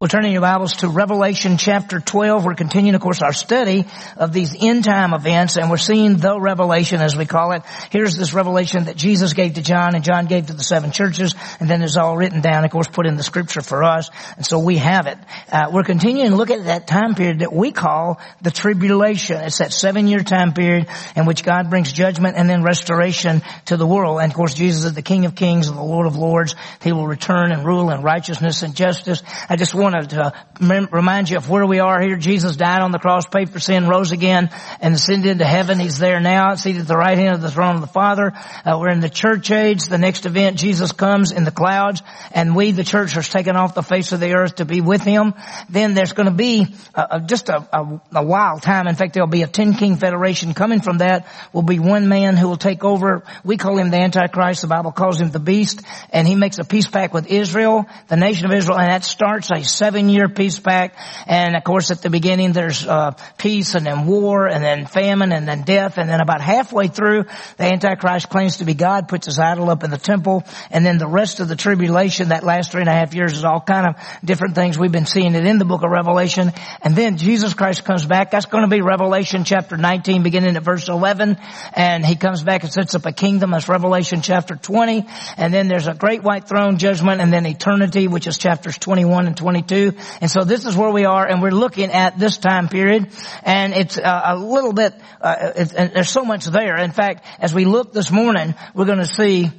We'll turn in your Bibles to Revelation chapter 12. We're continuing, of course, our study of these end time events and we're seeing the revelation as we call it. Here's this revelation that Jesus gave to John and John gave to the seven churches and then it's all written down, of course, put in the scripture for us. And so we have it. Uh, we're continuing to look at that time period that we call the tribulation. It's that seven year time period in which God brings judgment and then restoration to the world. And of course, Jesus is the King of Kings and the Lord of Lords. He will return and rule in righteousness and justice. I just want to remind you of where we are here. Jesus died on the cross, paid for sin, rose again, and ascended into heaven. He's there now, seated at the right hand of the throne of the Father. Uh, we're in the church age. The next event, Jesus comes in the clouds, and we, the church, are taken off the face of the earth to be with Him. Then there's going to be just a, a, a wild time. In fact, there'll be a ten king federation coming from that. Will be one man who will take over. We call him the Antichrist. The Bible calls him the Beast, and he makes a peace pact with Israel, the nation of Israel, and that starts a seven year peace pact. And of course at the beginning there's, uh, peace and then war and then famine and then death. And then about halfway through the Antichrist claims to be God, puts his idol up in the temple. And then the rest of the tribulation, that last three and a half years is all kind of different things. We've been seeing it in the book of Revelation. And then Jesus Christ comes back. That's going to be Revelation chapter 19 beginning at verse 11. And he comes back and sets up a kingdom. That's Revelation chapter 20. And then there's a great white throne judgment and then eternity, which is chapters 21 and 22. And so this is where we are and we're looking at this time period and it's uh, a little bit, uh, there's so much there. In fact, as we look this morning, we're going to see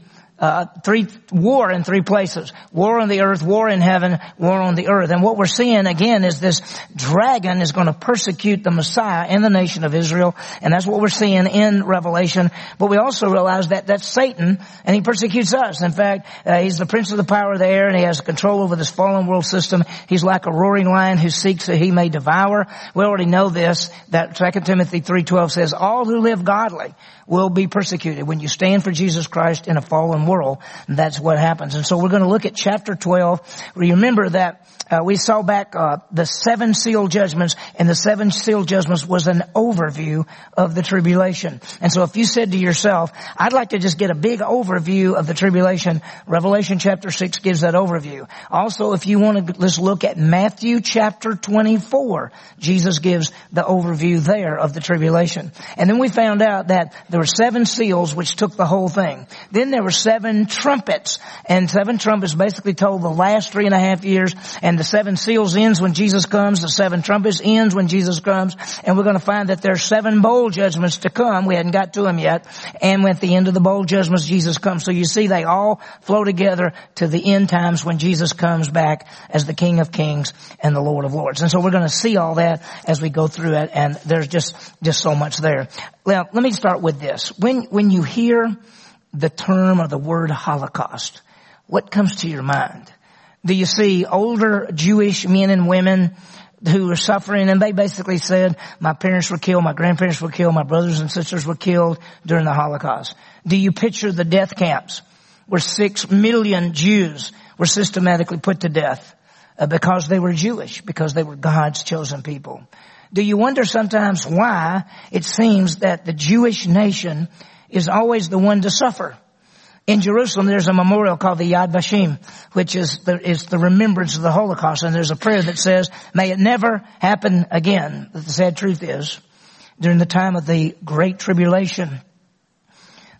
uh, three war in three places. War on the earth war in heaven war on the earth. And what we're seeing again is this dragon is going to persecute the messiah in the nation of israel. And that's what we're seeing in revelation. But we also realize that that's satan and he persecutes us. In fact uh, he's the prince of the power of the air and he has control over this fallen world system. He's like a roaring lion who seeks that he may devour. We already know this that 2 timothy 3.12 says all who live godly will be persecuted. When you stand for Jesus Christ in a fallen world, that's what happens. And so we're going to look at chapter 12. Remember that uh, we saw back uh, the seven seal judgments, and the seven seal judgments was an overview of the tribulation. And so if you said to yourself, I'd like to just get a big overview of the tribulation, Revelation chapter 6 gives that overview. Also, if you want to, let's look at Matthew chapter 24. Jesus gives the overview there of the tribulation. And then we found out that there were seven seals which took the whole thing. Then there were seven trumpets, and seven trumpets basically told the last three and a half years, and the seven seals ends when Jesus comes, the seven trumpets ends when Jesus comes, and we're going to find that there's seven bowl judgments to come. We hadn't got to them yet, and at the end of the bowl judgments, Jesus comes. So you see, they all flow together to the end times when Jesus comes back as the King of Kings and the Lord of Lords. And so we're going to see all that as we go through it, and there's just just so much there. Now, let me start with this. When, when you hear the term or the word Holocaust, what comes to your mind? Do you see older Jewish men and women who were suffering and they basically said, my parents were killed, my grandparents were killed, my brothers and sisters were killed during the Holocaust? Do you picture the death camps where six million Jews were systematically put to death uh, because they were Jewish, because they were God's chosen people? Do you wonder sometimes why it seems that the Jewish nation is always the one to suffer? In Jerusalem, there's a memorial called the Yad Vashem, which is the, is the remembrance of the Holocaust. And there's a prayer that says, may it never happen again. But the sad truth is, during the time of the Great Tribulation,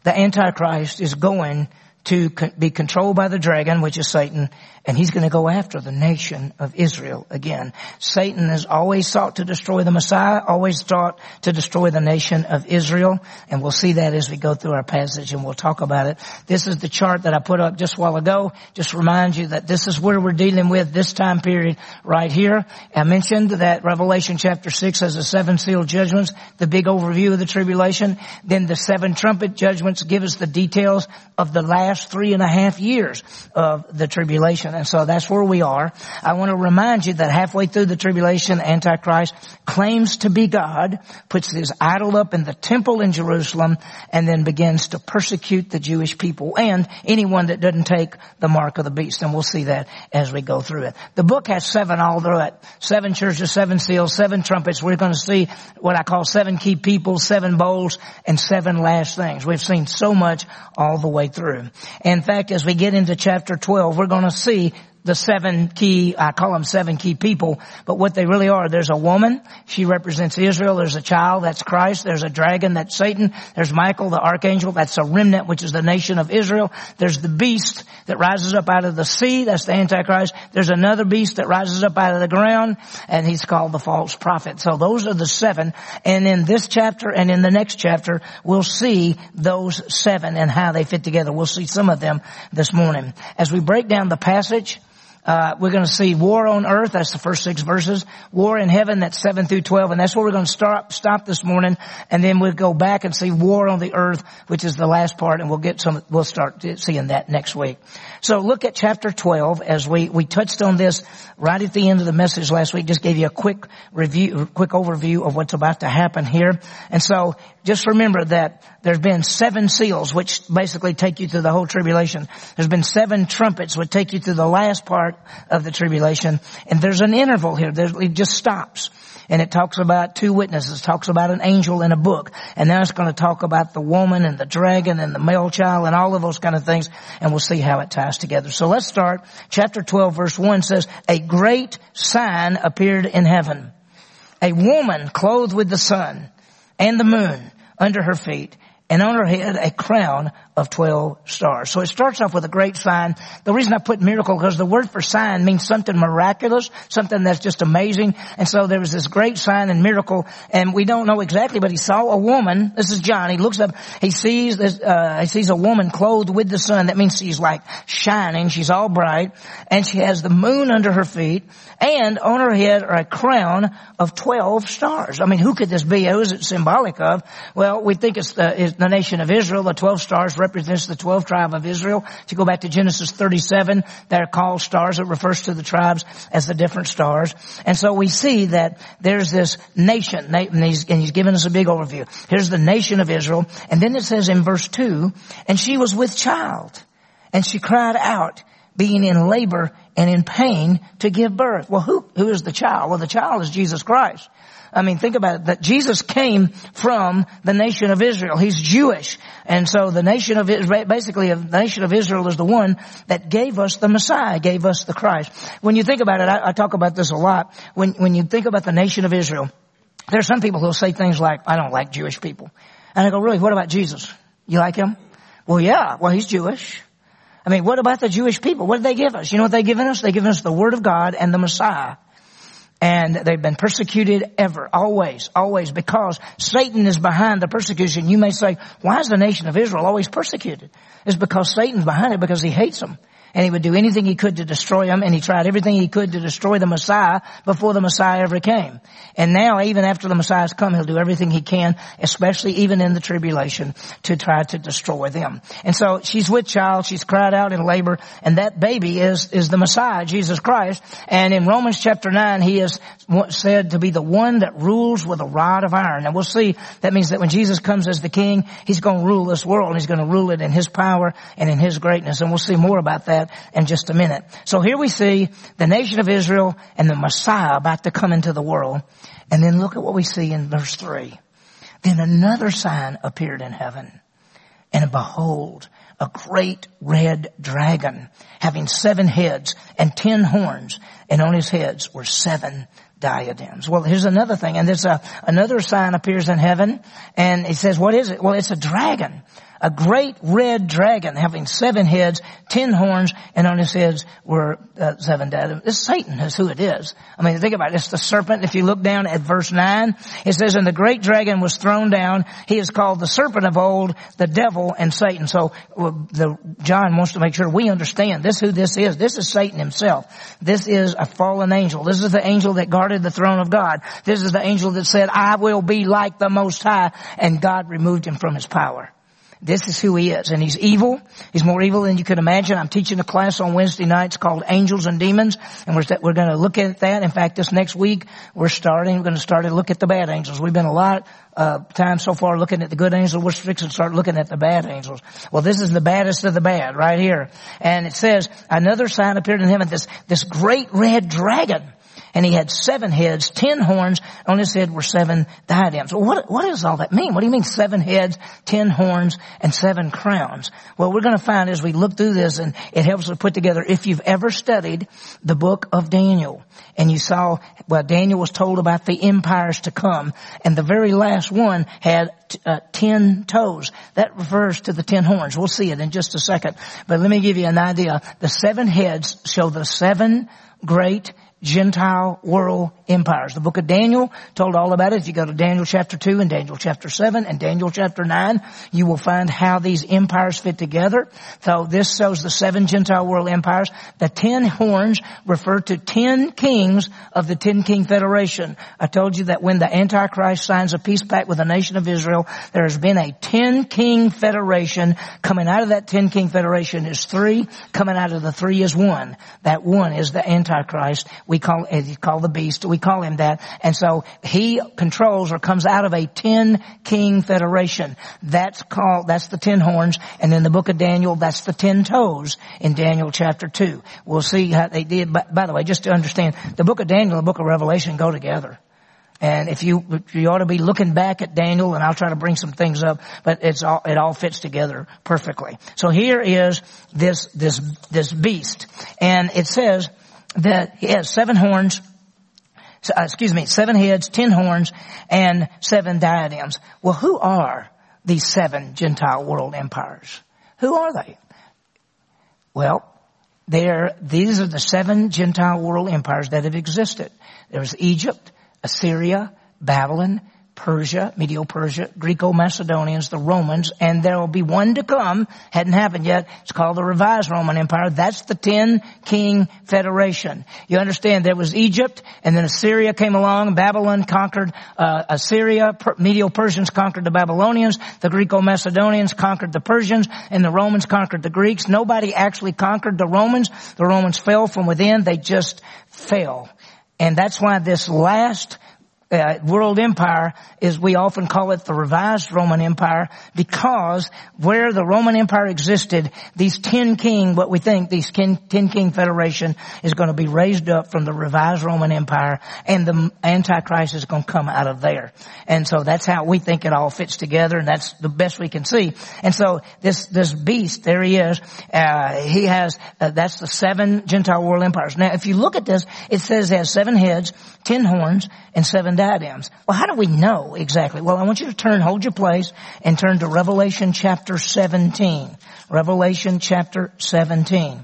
the Antichrist is going to be controlled by the dragon, which is Satan, and he's going to go after the nation of Israel again. Satan has always sought to destroy the Messiah, always sought to destroy the nation of Israel, and we'll see that as we go through our passage and we'll talk about it. This is the chart that I put up just a while ago. Just remind you that this is where we're dealing with this time period right here. I mentioned that Revelation chapter 6 has the seven seal judgments, the big overview of the tribulation. Then the seven trumpet judgments give us the details of the last three and a half years of the tribulation. And so that's where we are. I want to remind you that halfway through the tribulation, Antichrist claims to be God, puts his idol up in the temple in Jerusalem, and then begins to persecute the Jewish people and anyone that doesn't take the mark of the beast. And we'll see that as we go through it. The book has seven all through it. Seven churches, seven seals, seven trumpets. We're going to see what I call seven key people, seven bowls, and seven last things. We've seen so much all the way through. In fact, as we get into chapter 12, we're going to see the seven key, I call them seven key people, but what they really are, there's a woman, she represents Israel, there's a child, that's Christ, there's a dragon, that's Satan, there's Michael, the archangel, that's a remnant, which is the nation of Israel, there's the beast that rises up out of the sea, that's the Antichrist, there's another beast that rises up out of the ground, and he's called the false prophet. So those are the seven, and in this chapter and in the next chapter, we'll see those seven and how they fit together. We'll see some of them this morning. As we break down the passage, uh, we're going to see war on earth. That's the first six verses. War in heaven. That's seven through twelve, and that's where we're going to start stop this morning. And then we'll go back and see war on the earth, which is the last part, and we'll get some. We'll start seeing that next week. So look at chapter twelve as we we touched on this right at the end of the message last week. Just gave you a quick review, quick overview of what's about to happen here. And so just remember that there's been seven seals, which basically take you through the whole tribulation. There's been seven trumpets, which take you through the last part of the tribulation. And there's an interval here. There's, it just stops. And it talks about two witnesses, talks about an angel in a book. And now it's going to talk about the woman and the dragon and the male child and all of those kind of things. And we'll see how it ties together. So let's start. Chapter 12 verse 1 says, a great sign appeared in heaven. A woman clothed with the sun and the moon under her feet and on her head a crown of 12 stars. So it starts off with a great sign. The reason I put miracle because the word for sign means something miraculous, something that's just amazing. And so there was this great sign and miracle and we don't know exactly, but he saw a woman. This is John. He looks up, he sees this, uh, he sees a woman clothed with the sun. That means she's like shining. She's all bright and she has the moon under her feet and on her head are a crown of 12 stars. I mean, who could this be? Who is it symbolic of? Well, we think it's the, it's the nation of Israel. The 12 stars represents the 12 tribe of Israel. If you go back to Genesis 37, they're called stars. It refers to the tribes as the different stars. And so we see that there's this nation, and he's, and he's given us a big overview. Here's the nation of Israel. And then it says in verse 2, and she was with child, and she cried out, being in labor and in pain to give birth. Well, who, who is the child? Well, the child is Jesus Christ. I mean, think about it, that Jesus came from the nation of Israel. He's Jewish. And so the nation of Israel, basically the nation of Israel is the one that gave us the Messiah, gave us the Christ. When you think about it, I, I talk about this a lot. When, when you think about the nation of Israel, there are some people who'll say things like, I don't like Jewish people. And I go, really, what about Jesus? You like him? Well, yeah. Well, he's Jewish. I mean, what about the Jewish people? What did they give us? You know what they've given us? They've given us the Word of God and the Messiah. And they've been persecuted ever, always, always, because Satan is behind the persecution. You may say, why is the nation of Israel always persecuted? It's because Satan's behind it because he hates them and he would do anything he could to destroy them, and he tried everything he could to destroy the Messiah before the Messiah ever came. And now, even after the Messiah's come, he'll do everything he can, especially even in the tribulation, to try to destroy them. And so she's with child, she's cried out in labor, and that baby is, is the Messiah, Jesus Christ. And in Romans chapter 9, he is said to be the one that rules with a rod of iron. And we'll see, that means that when Jesus comes as the king, he's going to rule this world, and he's going to rule it in his power and in his greatness. And we'll see more about that that in just a minute. So here we see the nation of Israel and the Messiah about to come into the world. And then look at what we see in verse three. Then another sign appeared in heaven. And behold, a great red dragon having seven heads and ten horns and on his heads were seven diadems. Well, here's another thing and there's a, another sign appears in heaven and he says, what is it? Well, it's a dragon a great red dragon having seven heads, ten horns, and on his heads were uh, seven diadems. This Satan is who it is. I mean, think about it. It's the serpent. If you look down at verse 9, it says, and the great dragon was thrown down. He is called the serpent of old, the devil, and Satan. So the, John wants to make sure we understand this who this is. This is Satan himself. This is a fallen angel. This is the angel that guarded the throne of God. This is the angel that said, I will be like the Most High, and God removed him from his power. This is who he is. And he's evil. He's more evil than you could imagine. I'm teaching a class on Wednesday nights called Angels and Demons. And we're, we're going to look at that. In fact, this next week, we're starting, we're going to start to look at the bad angels. We've been a lot, uh, time so far looking at the good angels. We're fixing to start looking at the bad angels. Well, this is the baddest of the bad right here. And it says, another sign appeared in heaven, this, this great red dragon and he had seven heads, ten horns. On his head were seven diadems. What, what does all that mean? What do you mean seven heads, ten horns, and seven crowns? Well, we're going to find as we look through this, and it helps us put together. If you've ever studied the book of Daniel, and you saw, well, Daniel was told about the empires to come, and the very last one had uh, ten toes. That refers to the ten horns. We'll see it in just a second. But let me give you an idea. The seven heads show the seven great Gentile world empires. The book of Daniel told all about it. If you go to Daniel chapter 2 and Daniel chapter 7 and Daniel chapter 9, you will find how these empires fit together. So this shows the seven Gentile world empires. The ten horns refer to ten kings of the ten king federation. I told you that when the Antichrist signs a peace pact with the nation of Israel, there has been a ten king federation. Coming out of that ten king federation is three. Coming out of the three is one. That one is the Antichrist we call, he's called the beast. We call him that. And so he controls or comes out of a ten king federation. That's called, that's the ten horns. And in the book of Daniel, that's the ten toes in Daniel chapter two. We'll see how they did. But by the way, just to understand, the book of Daniel and the book of Revelation go together. And if you, you ought to be looking back at Daniel and I'll try to bring some things up, but it's all, it all fits together perfectly. So here is this, this, this beast. And it says, that he has seven horns, uh, excuse me, seven heads, ten horns, and seven diadems. Well, who are these seven Gentile world empires? Who are they? Well, they're, these are the seven Gentile world empires that have existed. There's Egypt, Assyria, Babylon, Persia, Medo-Persia, Greco-Macedonians, the Romans, and there will be one to come, hadn't happened yet, it's called the Revised Roman Empire. That's the ten king federation. You understand there was Egypt, and then Assyria came along, Babylon conquered uh, Assyria, per- Medo-Persians conquered the Babylonians, the Greco-Macedonians conquered the Persians, and the Romans conquered the Greeks. Nobody actually conquered the Romans. The Romans fell from within, they just fell. And that's why this last uh, world empire is we often call it the revised Roman Empire because where the Roman Empire existed, these ten king, what we think, these ten, king federation is going to be raised up from the revised Roman Empire and the Antichrist is going to come out of there. And so that's how we think it all fits together and that's the best we can see. And so this, this beast, there he is, uh, he has, uh, that's the seven Gentile world empires. Now if you look at this, it says he has seven heads, ten horns, and seven diadems. Well, how do we know exactly? Well, I want you to turn, hold your place, and turn to Revelation chapter 17. Revelation chapter 17.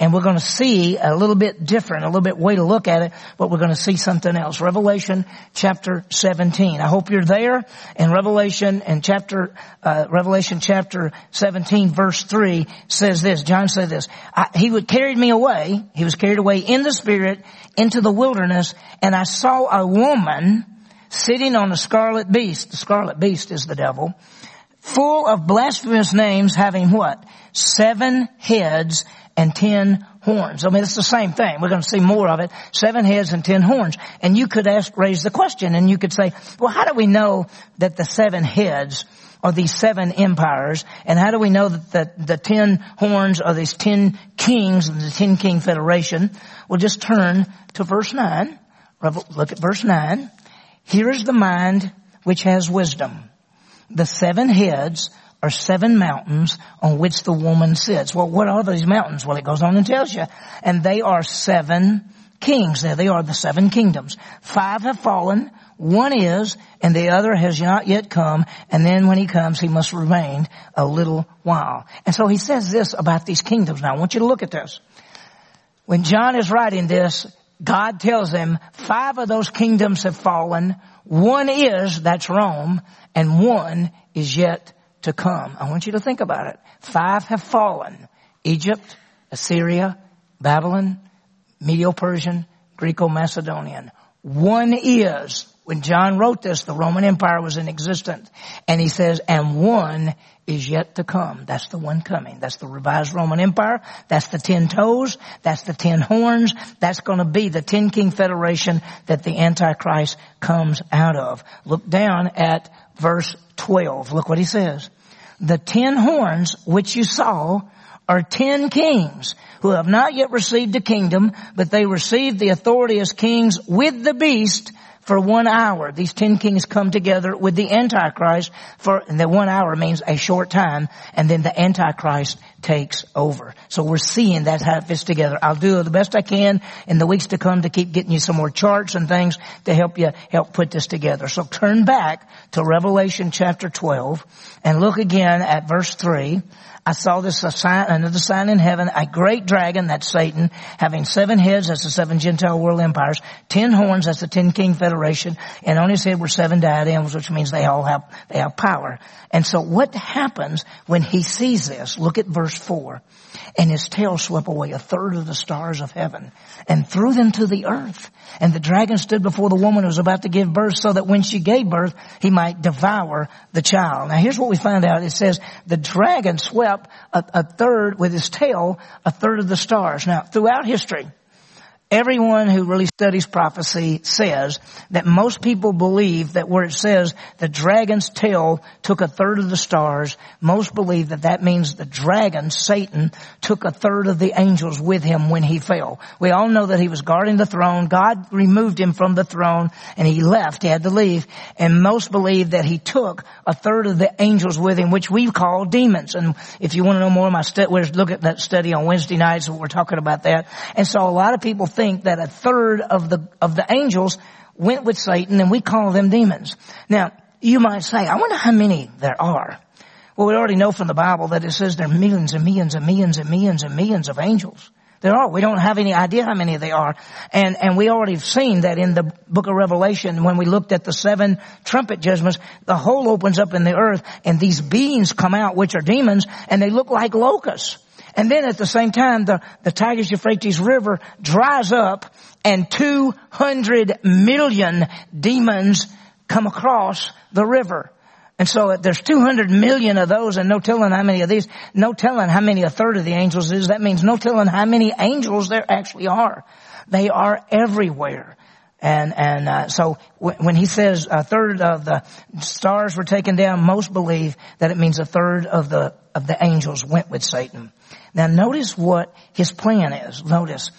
And we're going to see a little bit different, a little bit way to look at it, but we're going to see something else. Revelation chapter 17. I hope you're there. And Revelation and chapter, uh, Revelation chapter 17 verse 3 says this. John said this. he would carried me away. He was carried away in the spirit into the wilderness and I saw a woman sitting on a scarlet beast. The scarlet beast is the devil full of blasphemous names having what? Seven heads and ten horns. I mean, it's the same thing. We're going to see more of it. Seven heads and ten horns. And you could ask, raise the question and you could say, well, how do we know that the seven heads are these seven empires? And how do we know that the, the ten horns are these ten kings of the ten king federation? We'll just turn to verse nine. Look at verse nine. Here is the mind which has wisdom. The seven heads are seven mountains on which the woman sits. Well, what are these mountains? Well, it goes on and tells you. And they are seven kings. There they are, the seven kingdoms. Five have fallen, one is, and the other has not yet come, and then when he comes, he must remain a little while. And so he says this about these kingdoms. Now, I want you to look at this. When John is writing this, God tells him five of those kingdoms have fallen, one is, that's Rome, and one is yet to come. I want you to think about it. Five have fallen. Egypt, Assyria, Babylon, Medo-Persian, Greco-Macedonian. One is, When John wrote this, the Roman Empire was in existence. And he says, and one is yet to come. That's the one coming. That's the revised Roman Empire. That's the ten toes. That's the ten horns. That's going to be the ten king federation that the Antichrist comes out of. Look down at verse 12. Look what he says. The ten horns which you saw are ten kings who have not yet received a kingdom, but they received the authority as kings with the beast for one hour. These ten kings come together with the Antichrist for, and the one hour means a short time, and then the Antichrist takes over. So we're seeing that how it fits together. I'll do the best I can in the weeks to come to keep getting you some more charts and things to help you help put this together. So turn back to Revelation chapter 12 and look again at verse 3. I saw this sign, another sign in heaven, a great dragon, that's Satan, having seven heads, that's the seven Gentile world empires, ten horns, that's the ten king federation, and on his head were seven diadems, which means they all have, they have power. And so what happens when he sees this? Look at verse four. And his tail swept away a third of the stars of heaven and threw them to the earth. And the dragon stood before the woman who was about to give birth so that when she gave birth, he might devour the child. Now here's what we find out. It says the dragon swept a, a third with his tail, a third of the stars. Now throughout history, Everyone who really studies prophecy says that most people believe that where it says the dragon's tail took a third of the stars, most believe that that means the dragon, Satan, took a third of the angels with him when he fell. We all know that he was guarding the throne. God removed him from the throne and he left. He had to leave. And most believe that he took a third of the angels with him, which we call demons. And if you want to know more, my stu- we'll look at that study on Wednesday nights. We're talking about that. And so a lot of people think that a third of the, of the angels went with Satan and we call them demons. Now, you might say, I wonder how many there are. Well, we already know from the Bible that it says there are millions and millions and millions and millions and millions of angels. There are. We don't have any idea how many they are. And, and we already have seen that in the book of Revelation when we looked at the seven trumpet judgments, the hole opens up in the earth and these beings come out, which are demons, and they look like locusts. And then at the same time, the, the Tigris Euphrates River dries up and 200 million demons come across the river. And so there's 200 million of those and no telling how many of these, no telling how many a third of the angels is. That means no telling how many angels there actually are. They are everywhere. And, and, uh, so when he says a third of the stars were taken down, most believe that it means a third of the, of the angels went with Satan. Now notice what his plan is. Notice.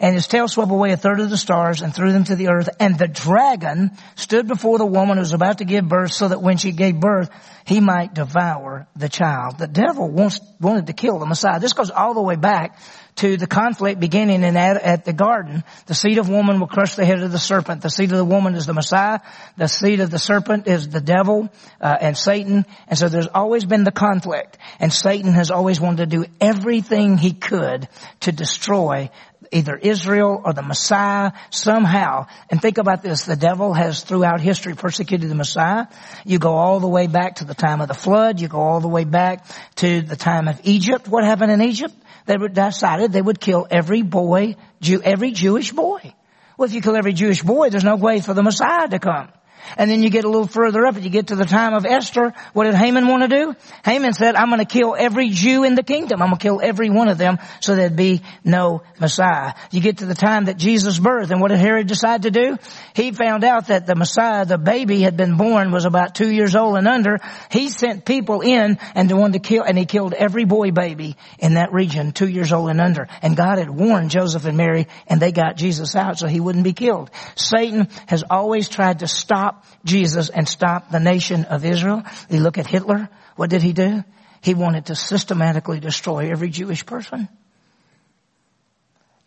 And his tail swept away a third of the stars and threw them to the earth. And the dragon stood before the woman who was about to give birth so that when she gave birth, he might devour the child. The devil wants, wanted to kill the Messiah. This goes all the way back to the conflict beginning in at, at, the garden. The seed of woman will crush the head of the serpent. The seed of the woman is the Messiah. The seed of the serpent is the devil uh, and Satan. And so there's always been the conflict. And Satan has always wanted to do everything he could to destroy either Israel or the Messiah somehow. And think about this. The devil has throughout history persecuted the Messiah. You go all the way back to the time of the flood. You go all the way back to the time of Egypt. What happened in Egypt? They decided they would kill every boy, Jew, every Jewish boy. Well, if you kill every Jewish boy, there's no way for the Messiah to come. And then you get a little further up and you get to the time of Esther. What did Haman want to do? Haman said, I'm going to kill every Jew in the kingdom. I'm going to kill every one of them so there'd be no Messiah. You get to the time that Jesus birthed and what did Herod decide to do? He found out that the Messiah, the baby had been born was about two years old and under. He sent people in and the one to kill, and he killed every boy baby in that region, two years old and under. And God had warned Joseph and Mary and they got Jesus out so he wouldn't be killed. Satan has always tried to stop stop Jesus and stop the nation of Israel. You look at Hitler. What did he do? He wanted to systematically destroy every Jewish person.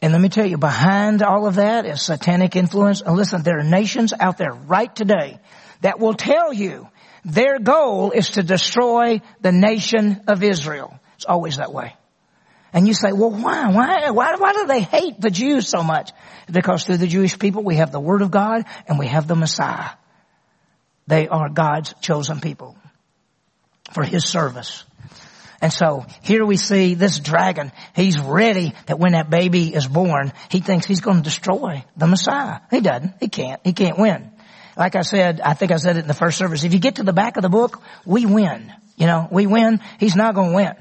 And let me tell you, behind all of that is satanic influence. And listen, there are nations out there right today that will tell you their goal is to destroy the nation of Israel. It's always that way. And you say, well, why? Why, why, why do they hate the Jews so much? Because through the Jewish people, we have the Word of God and we have the Messiah. They are God's chosen people for His service. And so here we see this dragon. He's ready that when that baby is born, he thinks he's going to destroy the Messiah. He doesn't. He can't. He can't win. like I said, I think I said it in the first service, if you get to the back of the book, we win. You know, we win. He's not going to win.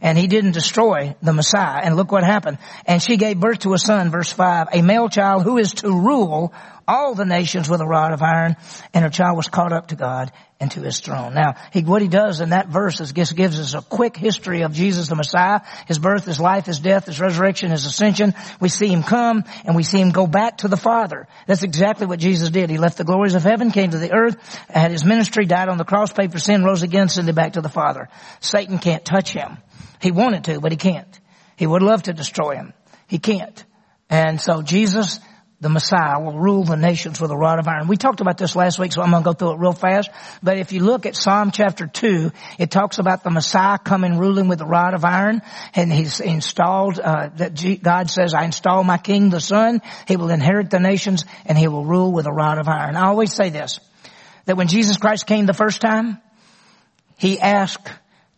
And he didn't destroy the Messiah. And look what happened. And she gave birth to a son, verse 5, a male child who is to rule all the nations with a rod of iron. And her child was caught up to God and to his throne. Now, he, what he does in that verse is gives us a quick history of Jesus the Messiah, his birth, his life, his death, his resurrection, his ascension. We see him come and we see him go back to the Father. That's exactly what Jesus did. He left the glories of heaven, came to the earth, had his ministry, died on the cross, paid for sin, rose again, sent it back to the Father. Satan can't touch him. He wanted to, but he can't. He would love to destroy him. He can't. And so Jesus, the Messiah, will rule the nations with a rod of iron. We talked about this last week, so I'm going to go through it real fast. But if you look at Psalm chapter 2, it talks about the Messiah coming ruling with a rod of iron. And he's installed, uh, that God says, I install my king, the son. He will inherit the nations and he will rule with a rod of iron. I always say this, that when Jesus Christ came the first time, he asked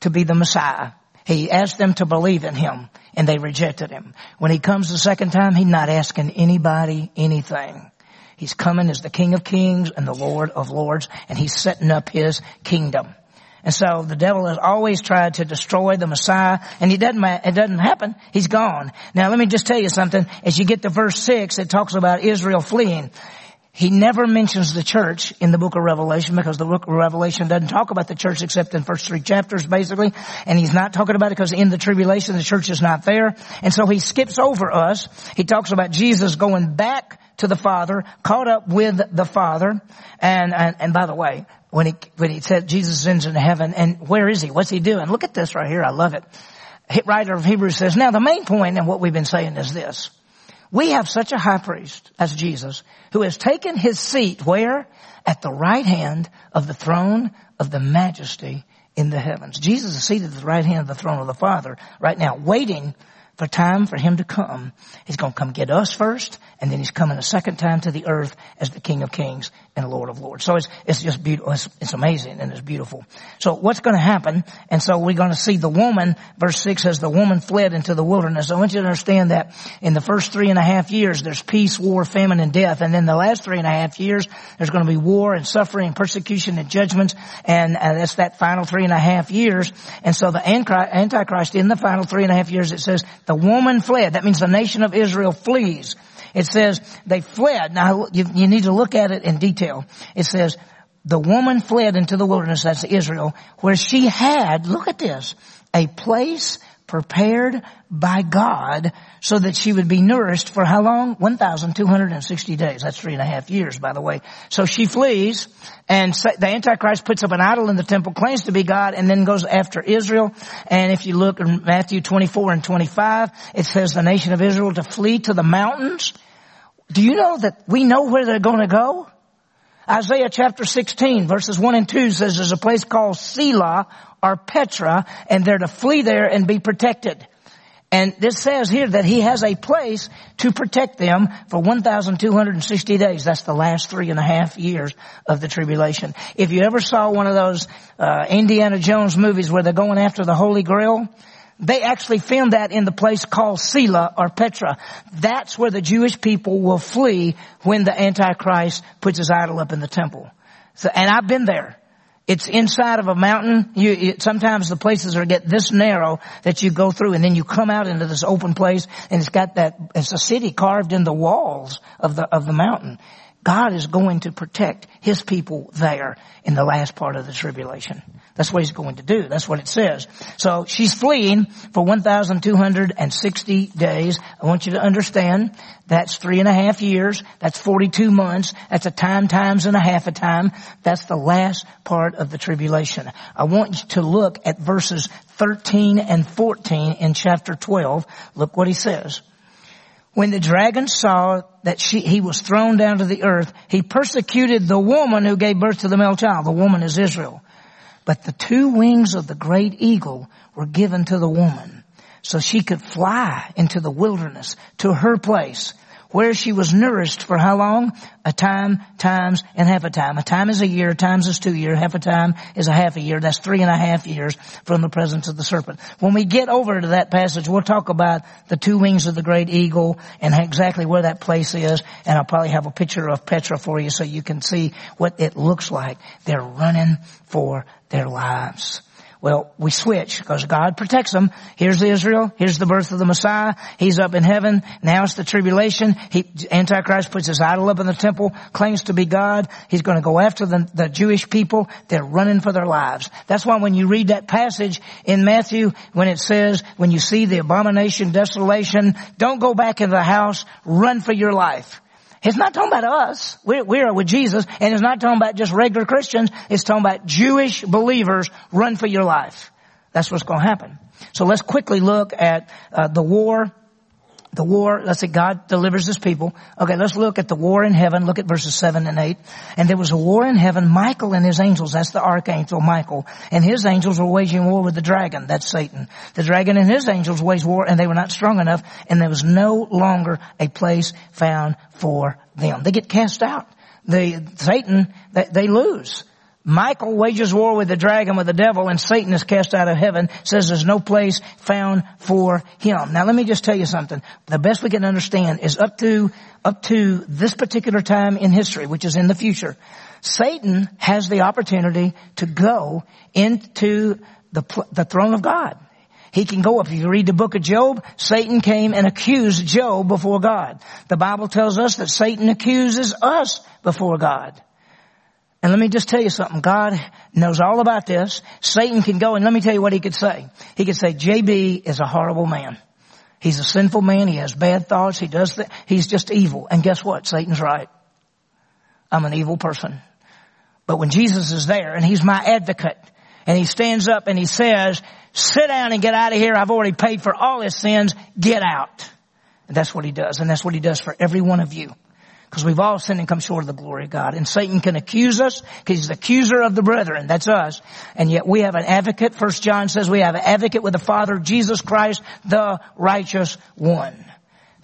to be the Messiah. He asked them to believe in him and they rejected him. When he comes the second time, he's not asking anybody anything. He's coming as the King of Kings and the Lord of Lords and he's setting up his kingdom. And so the devil has always tried to destroy the Messiah and he doesn't, it doesn't happen. He's gone. Now let me just tell you something. As you get to verse six, it talks about Israel fleeing. He never mentions the church in the book of Revelation because the book of Revelation doesn't talk about the church except in first three chapters basically. And he's not talking about it because in the tribulation the church is not there. And so he skips over us. He talks about Jesus going back to the Father, caught up with the Father. And, and, and by the way, when he, when he said Jesus ascends into heaven and where is he? What's he doing? Look at this right here. I love it. Writer of Hebrews says, now the main point and what we've been saying is this. We have such a high priest as Jesus who has taken his seat where? At the right hand of the throne of the majesty in the heavens. Jesus is seated at the right hand of the throne of the Father right now, waiting for time for him to come. He's going to come get us first, and then he's coming a second time to the earth as the King of Kings and Lord of Lords. So it's, it's just beautiful. It's, it's amazing and it's beautiful. So what's going to happen? And so we're going to see the woman, verse six says the woman fled into the wilderness. I want you to understand that in the first three and a half years, there's peace, war, famine, and death. And then the last three and a half years, there's going to be war and suffering, and persecution and judgments. And uh, that's that final three and a half years. And so the Antichrist in the final three and a half years, it says the woman fled. That means the nation of Israel flees. It says they fled. Now you, you need to look at it in detail. It says the woman fled into the wilderness, that's Israel, where she had, look at this, a place prepared by God so that she would be nourished for how long? 1,260 days. That's three and a half years, by the way. So she flees and the Antichrist puts up an idol in the temple, claims to be God, and then goes after Israel. And if you look in Matthew 24 and 25, it says the nation of Israel to flee to the mountains. Do you know that we know where they're going to go? Isaiah chapter 16 verses 1 and 2 says there's a place called Selah or Petra and they're to flee there and be protected. And this says here that he has a place to protect them for 1,260 days. That's the last three and a half years of the tribulation. If you ever saw one of those uh, Indiana Jones movies where they're going after the Holy Grail, they actually filmed that in the place called Selah or Petra. That's where the Jewish people will flee when the Antichrist puts his idol up in the temple. So, and I've been there. It's inside of a mountain. You, it, sometimes the places are get this narrow that you go through and then you come out into this open place and it's got that, it's a city carved in the walls of the, of the mountain. God is going to protect His people there in the last part of the tribulation. That's what He's going to do. That's what it says. So she's fleeing for 1,260 days. I want you to understand that's three and a half years. That's 42 months. That's a time times and a half a time. That's the last part of the tribulation. I want you to look at verses 13 and 14 in chapter 12. Look what he says. When the dragon saw that she, he was thrown down to the earth, he persecuted the woman who gave birth to the male child. The woman is Israel. But the two wings of the great eagle were given to the woman so she could fly into the wilderness to her place where she was nourished for how long? A time, times, and half a time. A time is a year, times is two years, half a time is a half a year. That's three and a half years from the presence of the serpent. When we get over to that passage, we'll talk about the two wings of the great eagle and exactly where that place is, and I'll probably have a picture of Petra for you so you can see what it looks like. They're running for their lives. Well, we switch because God protects them. Here's Israel. Here's the birth of the Messiah. He's up in heaven. Now it's the tribulation. He, Antichrist puts his idol up in the temple, claims to be God. He's going to go after the, the Jewish people. They're running for their lives. That's why when you read that passage in Matthew, when it says, when you see the abomination, desolation, don't go back into the house, run for your life. It's not talking about us. We're, we're with Jesus, and it's not talking about just regular Christians. It's talking about Jewish believers. Run for your life. That's what's going to happen. So let's quickly look at uh, the war the war, let's say God delivers his people. Okay, let's look at the war in heaven. Look at verses 7 and 8. And there was a war in heaven. Michael and his angels, that's the archangel Michael, and his angels were waging war with the dragon, that's Satan. The dragon and his angels waged war and they were not strong enough and there was no longer a place found for them. They get cast out. They, Satan, they, they lose. Michael wages war with the dragon, with the devil, and Satan is cast out of heaven, says there's no place found for him. Now let me just tell you something. The best we can understand is up to, up to this particular time in history, which is in the future, Satan has the opportunity to go into the, the throne of God. He can go up. If you read the book of Job, Satan came and accused Job before God. The Bible tells us that Satan accuses us before God. And let me just tell you something. God knows all about this. Satan can go and let me tell you what he could say. He could say, JB is a horrible man. He's a sinful man. He has bad thoughts. He does that. He's just evil. And guess what? Satan's right. I'm an evil person. But when Jesus is there and he's my advocate and he stands up and he says, sit down and get out of here. I've already paid for all his sins. Get out. And that's what he does. And that's what he does for every one of you. Because we've all sinned and come short of the glory of God. And Satan can accuse us because he's the accuser of the brethren. That's us. And yet we have an advocate. First John says we have an advocate with the Father, Jesus Christ, the righteous one.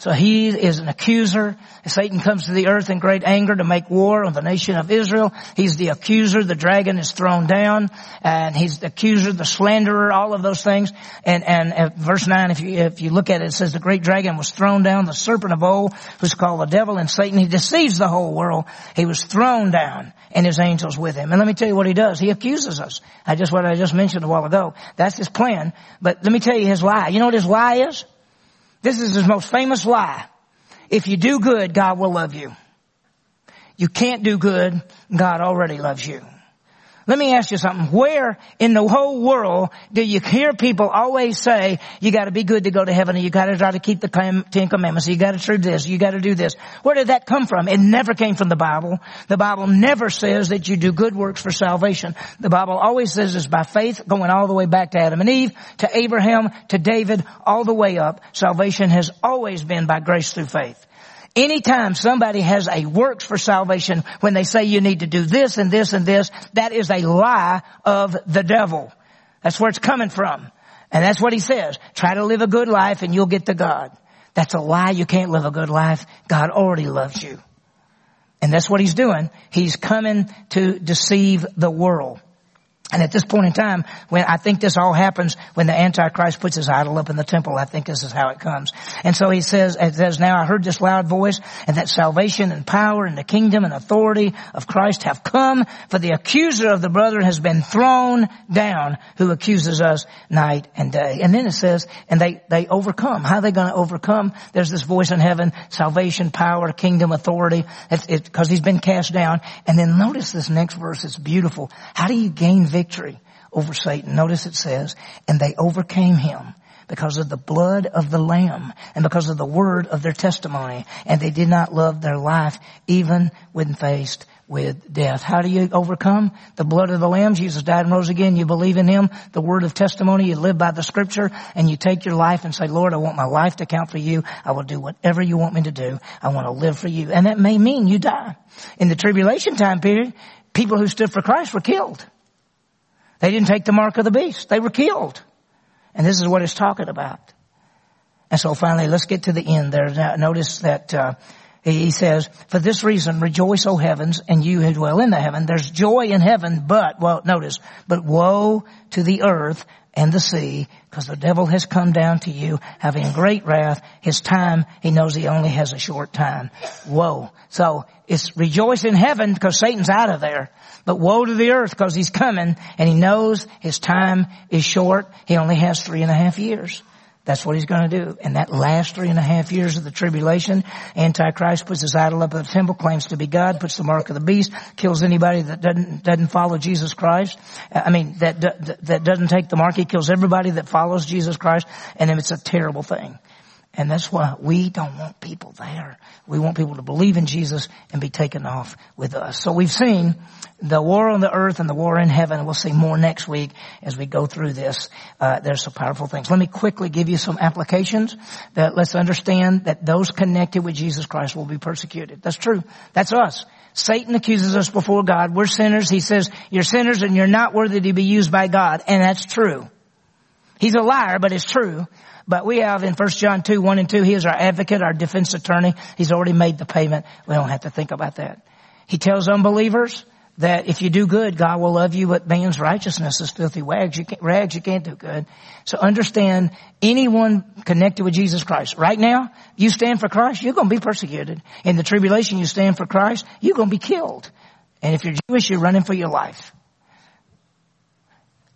So he is an accuser. Satan comes to the earth in great anger to make war on the nation of Israel. He's the accuser. The dragon is thrown down and he's the accuser, the slanderer, all of those things. And, and uh, verse 9, if you, if you look at it, it says the great dragon was thrown down, the serpent of old, who's called the devil and Satan. He deceives the whole world. He was thrown down and his angels with him. And let me tell you what he does. He accuses us. I just, what I just mentioned a while ago. That's his plan. But let me tell you his lie. You know what his lie is? This is his most famous lie. If you do good, God will love you. You can't do good, God already loves you. Let me ask you something. Where in the whole world do you hear people always say, you gotta be good to go to heaven and you gotta try to keep the Ten Commandments, you gotta do this, you gotta do this. Where did that come from? It never came from the Bible. The Bible never says that you do good works for salvation. The Bible always says it's by faith, going all the way back to Adam and Eve, to Abraham, to David, all the way up. Salvation has always been by grace through faith. Anytime somebody has a works for salvation, when they say you need to do this and this and this, that is a lie of the devil. That's where it's coming from. And that's what he says. Try to live a good life and you'll get to God. That's a lie. You can't live a good life. God already loves you. And that's what he's doing. He's coming to deceive the world. And at this point in time, when I think this all happens when the Antichrist puts his idol up in the temple, I think this is how it comes. And so he says, it says, now I heard this loud voice and that salvation and power and the kingdom and authority of Christ have come for the accuser of the brethren has been thrown down who accuses us night and day. And then it says, and they, they overcome. How are they going to overcome? There's this voice in heaven, salvation, power, kingdom, authority. It's, it, cause he's been cast down. And then notice this next verse. It's beautiful. How do you gain victory? Victory over Satan. Notice it says, and they overcame him because of the blood of the lamb and because of the word of their testimony. And they did not love their life even when faced with death. How do you overcome? The blood of the lamb. Jesus died and rose again. You believe in him, the word of testimony. You live by the scripture and you take your life and say, Lord, I want my life to count for you. I will do whatever you want me to do. I want to live for you. And that may mean you die. In the tribulation time period, people who stood for Christ were killed. They didn't take the mark of the beast. They were killed. And this is what it's talking about. And so finally, let's get to the end there. Now, notice that uh, He says, for this reason, rejoice, O heavens, and you who dwell in the heaven. There's joy in heaven, but, well, notice, but woe to the earth and the sea, because the devil has come down to you having great wrath. His time, he knows he only has a short time. Woe. So, it's rejoice in heaven because Satan's out of there. But woe to the earth because he's coming and he knows his time is short. He only has three and a half years. That's what he's going to do. And that last three and a half years of the tribulation, Antichrist puts his idol up at the temple, claims to be God, puts the mark of the beast, kills anybody that doesn't, doesn't follow Jesus Christ. Uh, I mean, that, that doesn't take the mark. He kills everybody that follows Jesus Christ. And then it's a terrible thing. And that's why we don't want people there. We want people to believe in Jesus and be taken off with us. So we've seen the war on the earth and the war in heaven. We'll see more next week as we go through this. Uh, there's some powerful things. Let me quickly give you some applications that let's understand that those connected with Jesus Christ will be persecuted. That's true. That's us. Satan accuses us before God. We're sinners. He says, you're sinners and you're not worthy to be used by God. And that's true. He's a liar, but it's true. But we have in 1 John 2, 1 and 2, he is our advocate, our defense attorney. He's already made the payment. We don't have to think about that. He tells unbelievers that if you do good, God will love you, but man's righteousness is filthy rags. You can't, rags, you can't do good. So understand anyone connected with Jesus Christ. Right now, you stand for Christ, you're going to be persecuted. In the tribulation, you stand for Christ, you're going to be killed. And if you're Jewish, you're running for your life.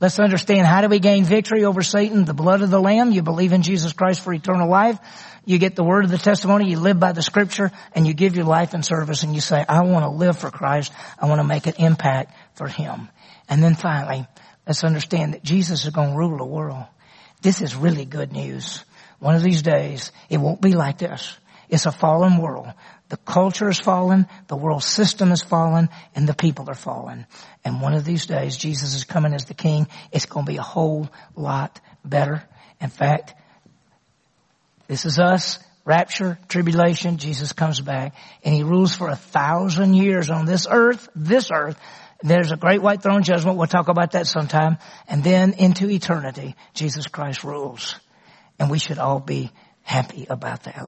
Let's understand how do we gain victory over Satan? The blood of the Lamb. You believe in Jesus Christ for eternal life. You get the word of the testimony. You live by the scripture and you give your life in service and you say, I want to live for Christ. I want to make an impact for Him. And then finally, let's understand that Jesus is going to rule the world. This is really good news. One of these days, it won't be like this. It's a fallen world. The culture is fallen, the world system is fallen, and the people are fallen. And one of these days, Jesus is coming as the king. It's going to be a whole lot better. In fact, this is us, rapture, tribulation, Jesus comes back, and he rules for a thousand years on this earth, this earth. There's a great white throne judgment. We'll talk about that sometime. And then into eternity, Jesus Christ rules. And we should all be happy about that.